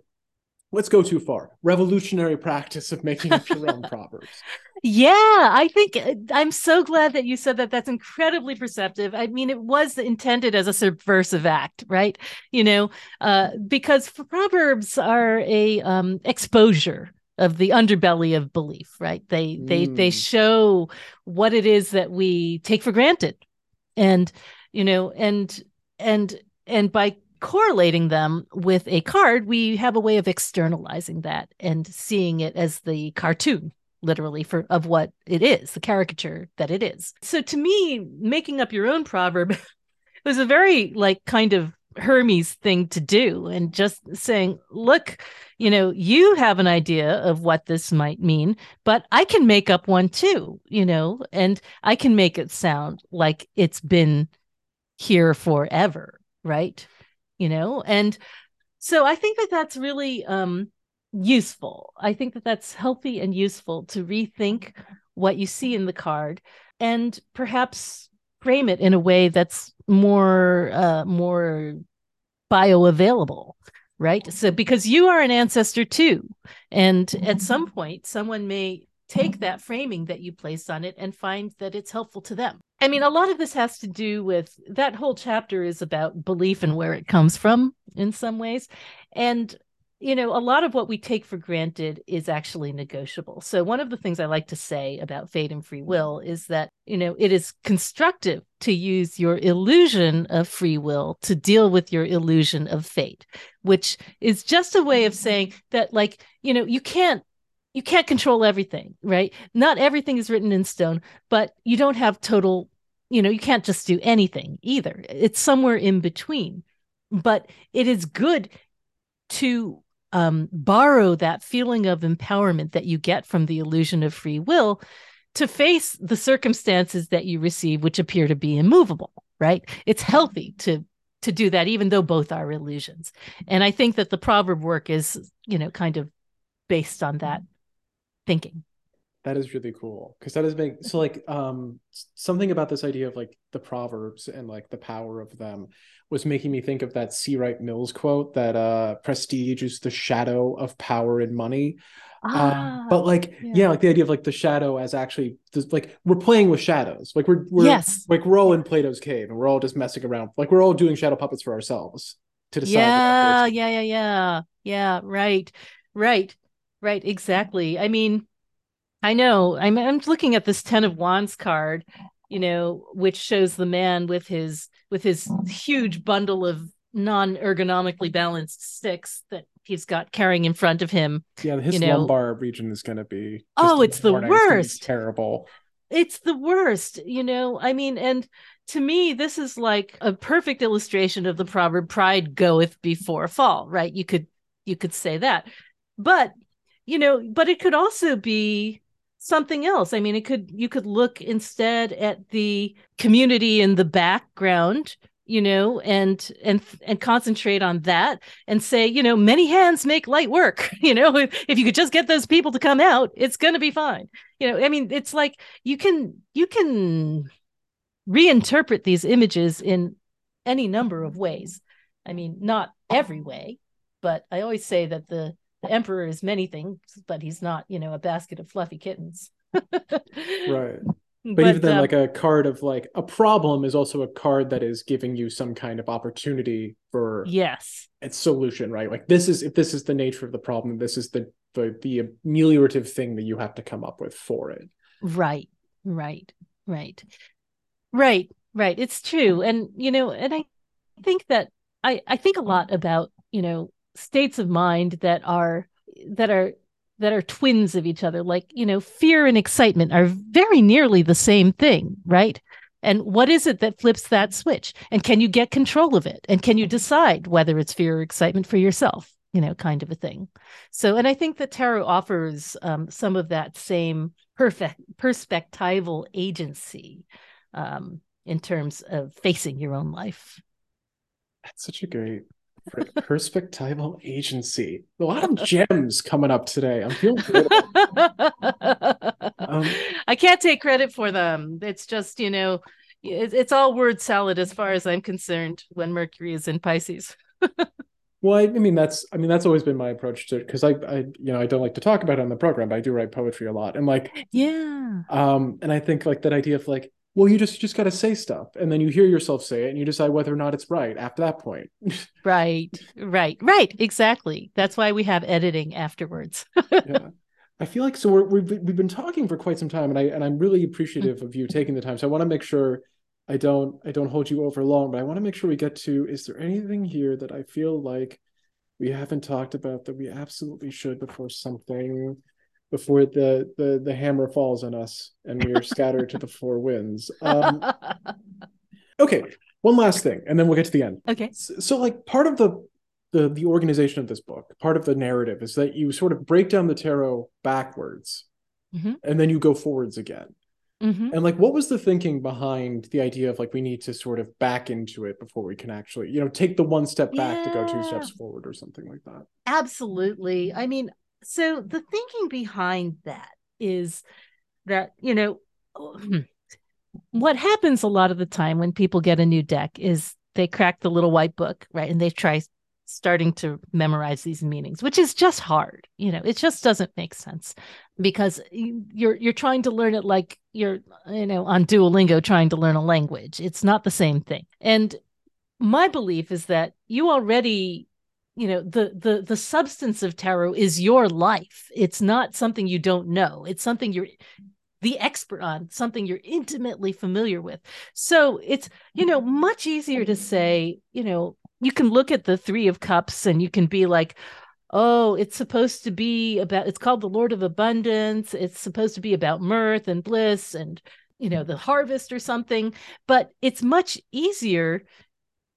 let's go too far revolutionary practice of making up your own proverbs? Yeah, I think uh, I'm so glad that you said that. That's incredibly perceptive. I mean, it was intended as a subversive act, right? You know, uh, because proverbs are a um, exposure of the underbelly of belief, right? They they they Mm. show what it is that we take for granted, and you know, and and and by correlating them with a card, we have a way of externalizing that and seeing it as the cartoon literally for of what it is the caricature that it is. So to me making up your own proverb was a very like kind of hermes thing to do and just saying look you know you have an idea of what this might mean but i can make up one too you know and i can make it sound like it's been here forever right? You know and so i think that that's really um useful. I think that that's healthy and useful to rethink what you see in the card and perhaps frame it in a way that's more uh more bioavailable right? So because you are an ancestor too and at some point someone may take that framing that you place on it and find that it's helpful to them i mean a lot of this has to do with that whole chapter is about belief and where it comes from in some ways and you know, a lot of what we take for granted is actually negotiable. So, one of the things I like to say about fate and free will is that, you know, it is constructive to use your illusion of free will to deal with your illusion of fate, which is just a way of saying that, like, you know, you can't. You can't control everything, right? Not everything is written in stone, but you don't have total, you know, you can't just do anything either. It's somewhere in between. But it is good to um, borrow that feeling of empowerment that you get from the illusion of free will to face the circumstances that you receive, which appear to be immovable. Right? It's healthy to to do that, even though both are illusions. And I think that the proverb work is, you know, kind of based on that thinking. That is really cool because that is big. So like um something about this idea of like the proverbs and like the power of them was making me think of that C. Wright Mills quote that uh prestige is the shadow of power and money. um, but like yeah. yeah. like the idea of like the shadow as actually just, like we're playing with shadows. Like we're we're yes. like we're all in Plato's cave and we're all just messing around. Like we're all doing shadow puppets for ourselves to decide. Yeah, yeah, yeah, yeah. Yeah, right. Right. Right, exactly. I mean, I know. I'm I'm looking at this 10 of wands card, you know, which shows the man with his with his huge bundle of non-ergonomically balanced sticks that he's got carrying in front of him. Yeah, his you know. lumbar region is going to be Oh, it's the morning. It's worst. terrible. It's the worst, you know. I mean, and to me, this is like a perfect illustration of the proverb pride goeth before fall, right? You could you could say that. But, you know, but it could also be something else. I mean, it could you could look instead at the community in the background, you know, and and and concentrate on that and say, you know, many hands make light work. You know, if, if you could just get those people to come out, it's going to be fine. You know, I mean, it's like you can you can reinterpret these images in any number of ways. I mean, not every way, but I always say that the the emperor is many things, but he's not, you know, a basket of fluffy kittens. Right. But, even then, um, like a card of like a problem is also a card that is giving you some kind of opportunity for yes, its solution, right? Like this is if this is the nature of the problem, this is the the the ameliorative thing that you have to come up with for it. right, right, right, right, right. It's true, and you know, and I think that I I think a lot about you know states of mind that are that are that are twins of each other. Like you know fear and excitement are very nearly the same thing right? And what is it that flips that switch? And can you get control of it? And can you decide whether it's fear or excitement for yourself you know kind of a thing? So and i think that tarot offers um, some of that same perfect perspectival agency um, in terms of facing your own life. That's such a great Perspectival agency. A lot of gems coming up today. I'm feeling good. um, I can't take credit for them. It's just, you know, it's all word salad as far as I'm concerned when Mercury is in Pisces. well, I, I, mean that's I mean that's always been my approach to because I I you know I don't like to talk about it on the program, but I do write poetry a lot and like yeah. Um, and I think like that idea of like well you just you just got to say stuff and then you hear yourself say it and you decide whether or not it's right after that point. Right right right exactly. That's why we have editing afterwards. Yeah. I feel like so we're, we've, we've been talking for quite some time and i and i'm really appreciative of you taking the time. So i want to make sure i don't i don't hold you over long but i want to make sure we get to is there anything here that i feel like we haven't talked about that we absolutely should before something before the the the hammer falls on us and we are scattered to the four winds. Um, okay, one last thing, and then we'll get to the end. Okay. So, so, like part of the the the organization of this book, part of the narrative is that you sort of break down the tarot backwards, mm-hmm. and then you go forwards again. Mm-hmm. And like, what was the thinking behind the idea of like we need to sort of back into it before we can actually, you know, take the one step back yeah. to go two steps forward or something like that? Absolutely. I mean, so the thinking behind that is that you know what happens a lot of the time when people get a new deck is they crack the little white book right and they try starting to memorize these meanings which is just hard you know it just doesn't make sense because you're you're trying to learn it like you're you know on duolingo trying to learn a language. It's not the same thing. And my belief is that you already you know the the the substance of tarot is your life. It's not something you don't know. It's something you're the expert on something you're intimately familiar with. So it's you know much easier to say you know you can look at the 3 of cups and you can be like oh it's supposed to be about it's called the lord of abundance. It's supposed to be about mirth and bliss and you know the harvest or something. But it's much easier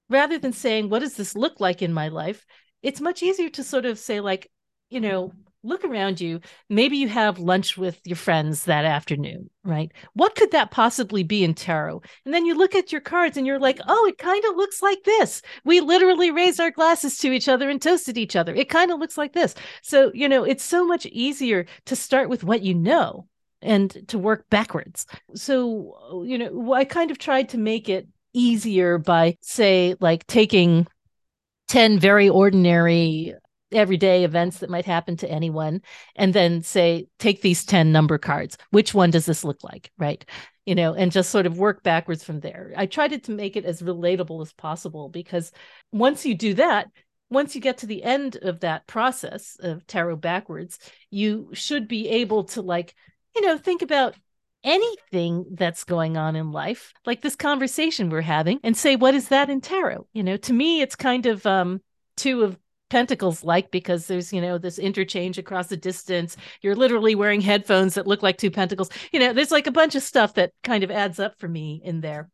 rather than saying what does this look like in my life it's much easier to sort of say like you know look around you. Maybe you have lunch with your friends that afternoon right? What could that possibly be in tarot? And then you look at your cards and you're like oh it kind of looks like this. We literally raised our glasses to each other and toasted each other. It kind of looks like this. So you know it's so much easier to start with what you know and to work backwards. So you know i kind of tried to make it easier by say like taking 10 very ordinary everyday events that might happen to anyone and then say take these 10 number cards. Which one does this look like? Right? You know and just sort of work backwards from there. I tried to make it as relatable as possible because once you do that once you get to the end of that process of tarot backwards you should be able to like you know think about anything that's going on in life, like this conversation we're having, and say, what is that in tarot? You know, to me, it's kind of um, two of pentacles like because there's you know this interchange across the distance. You're literally wearing headphones that look like two pentacles. You know there's like a bunch of stuff that kind of adds up for me in there.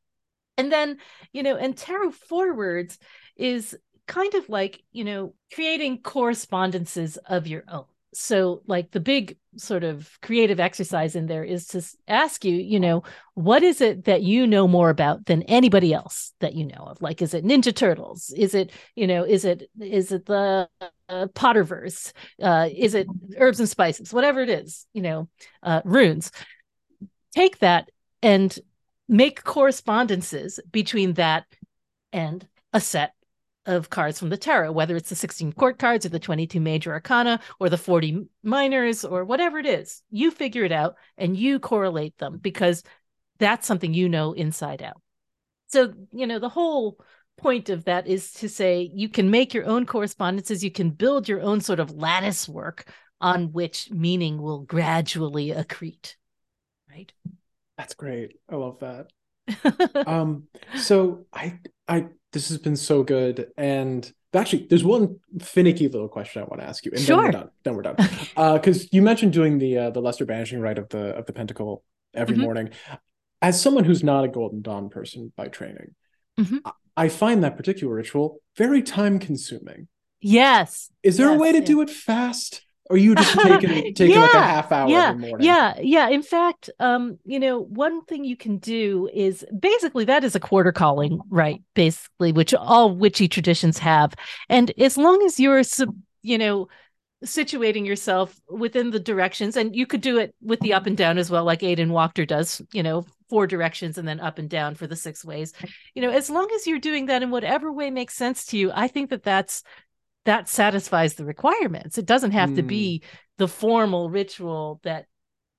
And then you know and tarot forwards is kind of like you know creating correspondences of your own so like the big sort of creative exercise in there is to ask you you know what is it that you know more about than anybody else that you know of? Like is it ninja turtles? Is it you know is it is it the uh, potterverse? Uh, is it herbs and spices? Whatever it is you know uh, runes. Take that and make correspondences between that and a set of cards from the tarot, whether it's the 16 court cards or the 22 major arcana or the 40 minors or whatever it is. You figure it out and you correlate them because that's something you know inside out. So, you know, the whole point of that is to say you can make your own correspondences, you can build your own sort of lattice work on which meaning will gradually accrete. Right? That's great. I love that. um so I I this has been so good. And actually, there's one finicky little question I want to ask you, and sure. then we're done. Then we're done. Because uh, you mentioned doing the uh, the Lesser Banishing Rite of the of the Pentacle every mm-hmm. morning. As someone who's not a Golden Dawn person by training, mm-hmm. I find that particular ritual very time consuming. Yes. Is there yes, a way to do it fast? Or you just taking taking yeah, like a half hour yeah? Yeah, yeah. In fact, um, you know, one thing you can do is basically that is a quarter calling, right? Basically, which all witchy traditions have, and as long as you're, you know, situating yourself within the directions, and you could do it with the up and down as well, like Aidan Wachter does, you know, four directions and then up and down for the six ways. You know, as long as you're doing that in whatever way makes sense to you, I think that that's that satisfies the requirements. It doesn't have mm. to be hmm. the formal ritual that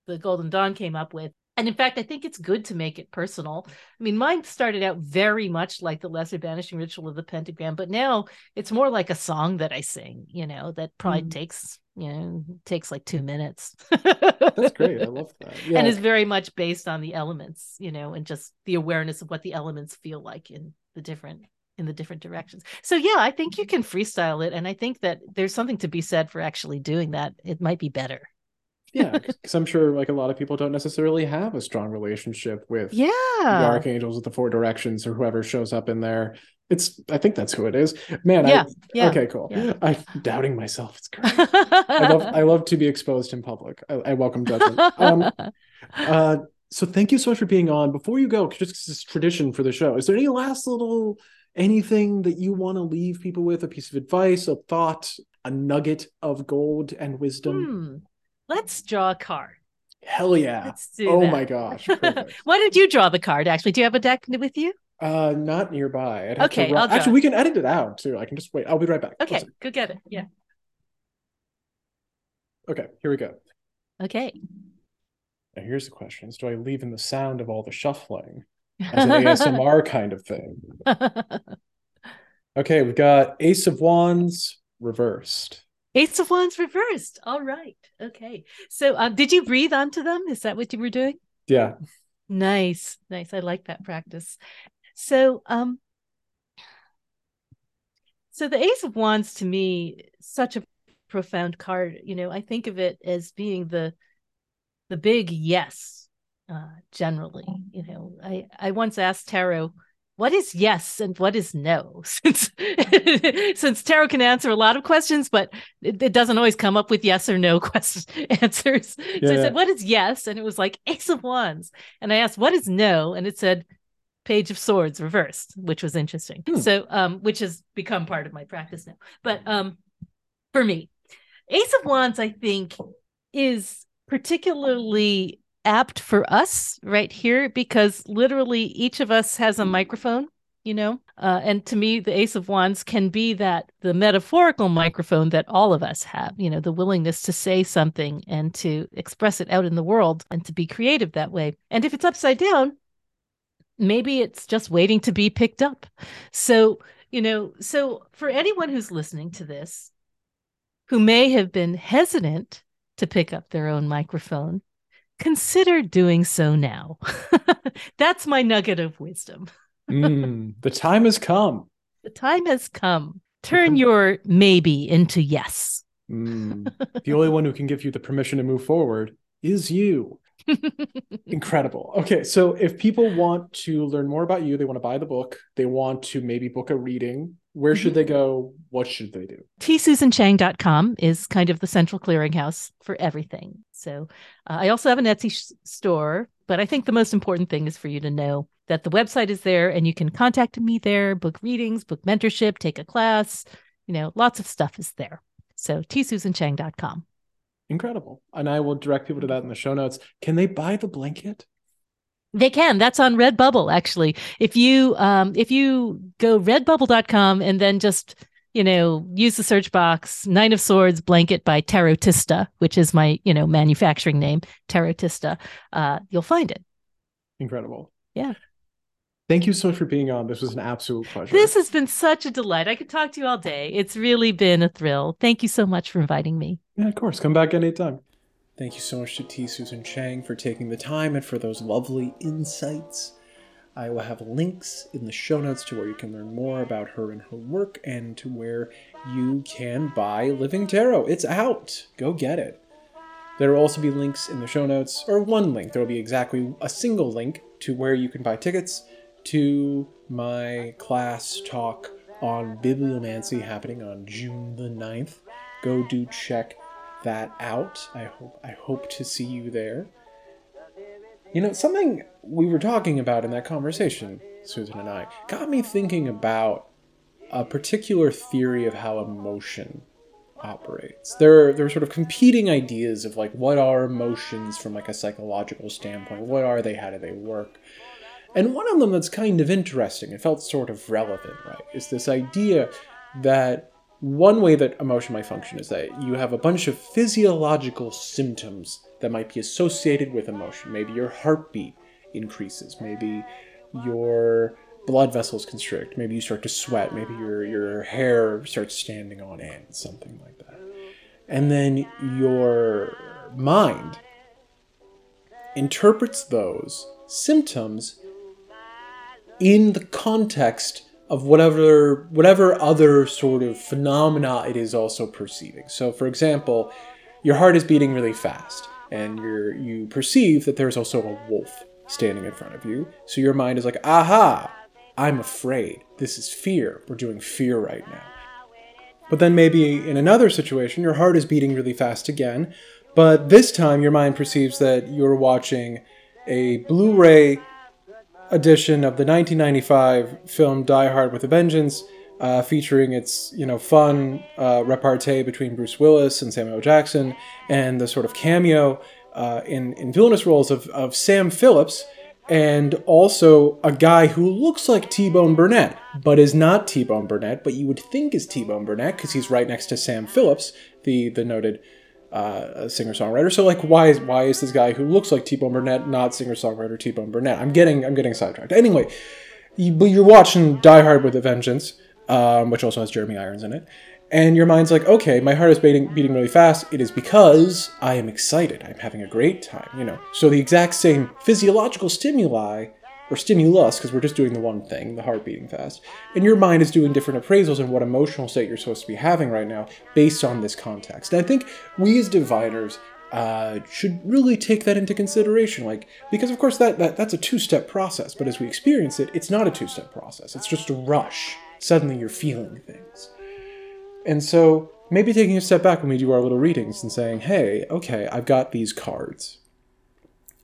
the Golden Dawn came up with. And in fact, I think it's good to make it personal. I mean, mine started out very much like the Lesser Banishing Ritual of the Pentagram, but now it's more like a song that I sing, you know, that probably mm. takes, you know, takes like two minutes. That's great. I love that. Yeah. And is very much based on the elements, you know, and just the awareness of what the elements feel like in the different in the different directions. So yeah, I think you can freestyle it and I think that there's something to be said for actually doing that. It might be better. yeah, because I'm sure like a lot of people don't necessarily have a strong relationship with yeah the archangels with the four directions or whoever shows up in there. It's I think that's who it is. Man, yeah, I, yeah. okay, cool. Yeah. I'm doubting myself. It's great. I love I love to be exposed in public. I, I welcome judgment. Um, uh, so thank you so much for being on. Before you go, just this tradition for the show, is there any last little anything that you want to leave people with a piece of advice a thought a nugget of gold and wisdom? Hmm. let's draw a card. Hell yeah. Oh that. my gosh why did you draw the card actually? Do you have a deck with you? Uh not nearby. Okay I'll actually we can edit it out too. I can just wait. I'll be right back. Okay go get it. Yeah. Okay here we go. Okay. Now here's the questions do i leave in the sound of all the shuffling as an ASMR kind of thing. Okay, we've got Ace of Wands reversed. Ace of Wands reversed. All right. Okay. So, um, did you breathe onto them? Is that what you were doing? Yeah. Nice. Nice. I like that practice. So, um, so the Ace of Wands to me, such a profound card. You know, I think of it as being the the big yes uh, generally. You know, I, I once asked Tarot, what is yes and what is no? Since since tarot can answer a lot of questions, but it, it doesn't always come up with yes or no questions answers. Yeah, so I said, "What is yes?" And it was like Ace of Wands. And I asked, "What is no?" And it said Page of Swords reversed, which was interesting. Hmm. So, um, which has become part of my practice now. But um, for me, Ace of Wands, I think, is particularly apt for us right here because literally each of us has a microphone you know? Uh, and to me the ace of wands can be that the metaphorical microphone that all of us have you know the willingness to say something and to express it out in the world and to be creative that way. And if it's upside down maybe it's just waiting to be picked up. So you know so for anyone who's listening to this who may have been hesitant to pick up their own microphone consider doing so now. That's my nugget of wisdom. mm, the time has come. The time has come. Turn your maybe into yes. Mm, the only one who can give you the permission to move forward is you. Incredible. Okay, so if people want to learn more about you, they want to buy the book, they want to maybe book a reading, where should mm-hmm. they go? What should they do? tsusanchang.com is kind of the central clearinghouse for everything. So uh, I also have an Etsy sh- store, but I think the most important thing is for you to know that the website is there and you can contact me there, book readings, book mentorship, take a class. You know, lots of stuff is there. So tsusanchang.com. Incredible. And I will direct people to that in the show notes. Can they buy the blanket? They can. That's on Redbubble, actually. If you um, if you go redbubble.com and then just you know use the search box Nine of Swords blanket by Tarotista, which is my you know manufacturing name, Tarotista, uh, you'll find it. Incredible. Yeah. Thank you so much for being on. This was an absolute pleasure. This has been such a delight. I could talk to you all day. It's really been a thrill. Thank you so much for inviting me. Yeah, of course. Come back anytime. Thank you so much to T. Susan Chang for taking the time and for those lovely insights. I will have links in the show notes to where you can learn more about her and her work and to where you can buy Living Tarot. It's out. Go get it. There will also be links in the show notes, or one link. There will be exactly a single link to where you can buy tickets to my class talk on bibliomancy happening on June the 9th. Go do check that out. I hope I hope to see you there. You know, something we were talking about in that conversation, Susan and I, got me thinking about a particular theory of how emotion operates. There, there are sort of competing ideas of like what are emotions from like a psychological standpoint. What are they? How do they work? And one of them that's kind of interesting, it felt sort of relevant, right, is this idea that one way that emotion might function is that you have a bunch of physiological symptoms that might be associated with emotion. Maybe your heartbeat increases, maybe your blood vessels constrict, maybe you start to sweat, maybe your, your hair starts standing on end, something like that. And then your mind interprets those symptoms in the context of whatever whatever other sort of phenomena it is also perceiving. So for example, your heart is beating really fast and you you perceive that there's also a wolf standing in front of you. So your mind is like, "Aha, I'm afraid. This is fear. We're doing fear right now." But then maybe in another situation, your heart is beating really fast again, but this time your mind perceives that you're watching a Blu-ray edition of the 1995 film Die Hard with a Vengeance, uh, featuring its you know fun uh, repartee between Bruce Willis and Samuel Jackson, and the sort of cameo uh, in in villainous roles of of Sam Phillips, and also a guy who looks like T Bone Burnett, but is not T Bone Burnett, but you would think is T Bone Burnett because he's right next to Sam Phillips, the the noted uh, singer songwriter. So like, why is why is this guy who looks like T Bone Burnett not singer songwriter T Bone Burnett? I'm getting I'm getting sidetracked. Anyway, you, you're watching Die Hard with a Vengeance, um, which also has Jeremy Irons in it, and your mind's like, okay, my heart is beating beating really fast. It is because I am excited. I'm having a great time. You know, so the exact same physiological stimuli or stimulus, because we're just doing the one thing, the heart beating fast. And your mind is doing different appraisals and what emotional state you're supposed to be having right now based on this context. And I think we as diviners uh, should really take that into consideration. Like, because of course that, that that's a two-step process, but as we experience it, it's not a two-step process. It's just a rush. Suddenly you're feeling things. And so maybe taking a step back when we do our little readings and saying, hey, okay, I've got these cards.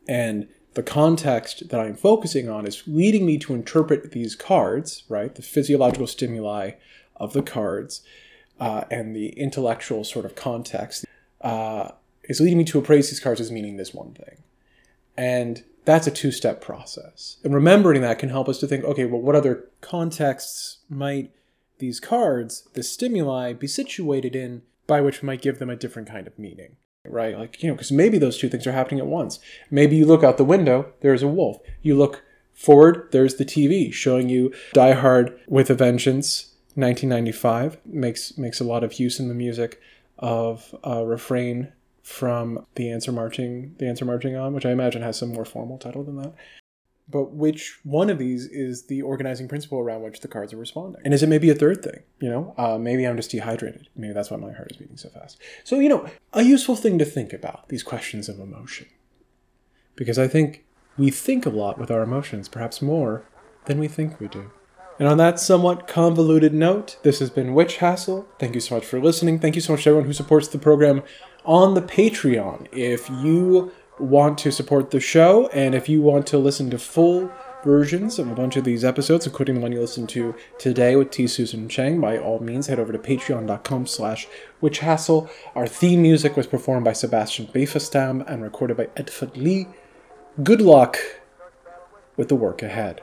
And the context that I'm focusing on is leading me to interpret these cards, right? The physiological stimuli of the cards uh, and the intellectual sort of context uh, is leading me to appraise these cards as meaning this one thing. And that's a two step process. And remembering that can help us to think okay, well, what other contexts might these cards, the stimuli, be situated in by which we might give them a different kind of meaning? Right? Like, you know, because maybe those two things are happening at once. Maybe you look out the window, there's a wolf. You look forward, there's the TV showing you Die Hard with a Vengeance, 1995. Makes makes a lot of use in the music of a refrain from the answer marching, the answer marching on, which I imagine has some more formal title than that but which one of these is the organizing principle around which the cards are responding? And is it maybe a third thing? You know, uh, maybe I'm just dehydrated. Maybe that's why my heart is beating so fast. So, you know, a useful thing to think about these questions of emotion. Because I think we think a lot with our emotions, perhaps more than we think we do. And on that somewhat convoluted note, this has been Witch Hassle. Thank you so much for listening. Thank you so much to everyone who supports the program on the Patreon. If you want to support the show, and if you want to listen to full versions of a bunch of these episodes, including the one you listened to today with T. Susan Chang, by all means, head over to patreon.com slash witchhassle. Our theme music was performed by Sebastian Befestam and recorded by Edford Lee. Good luck with the work ahead.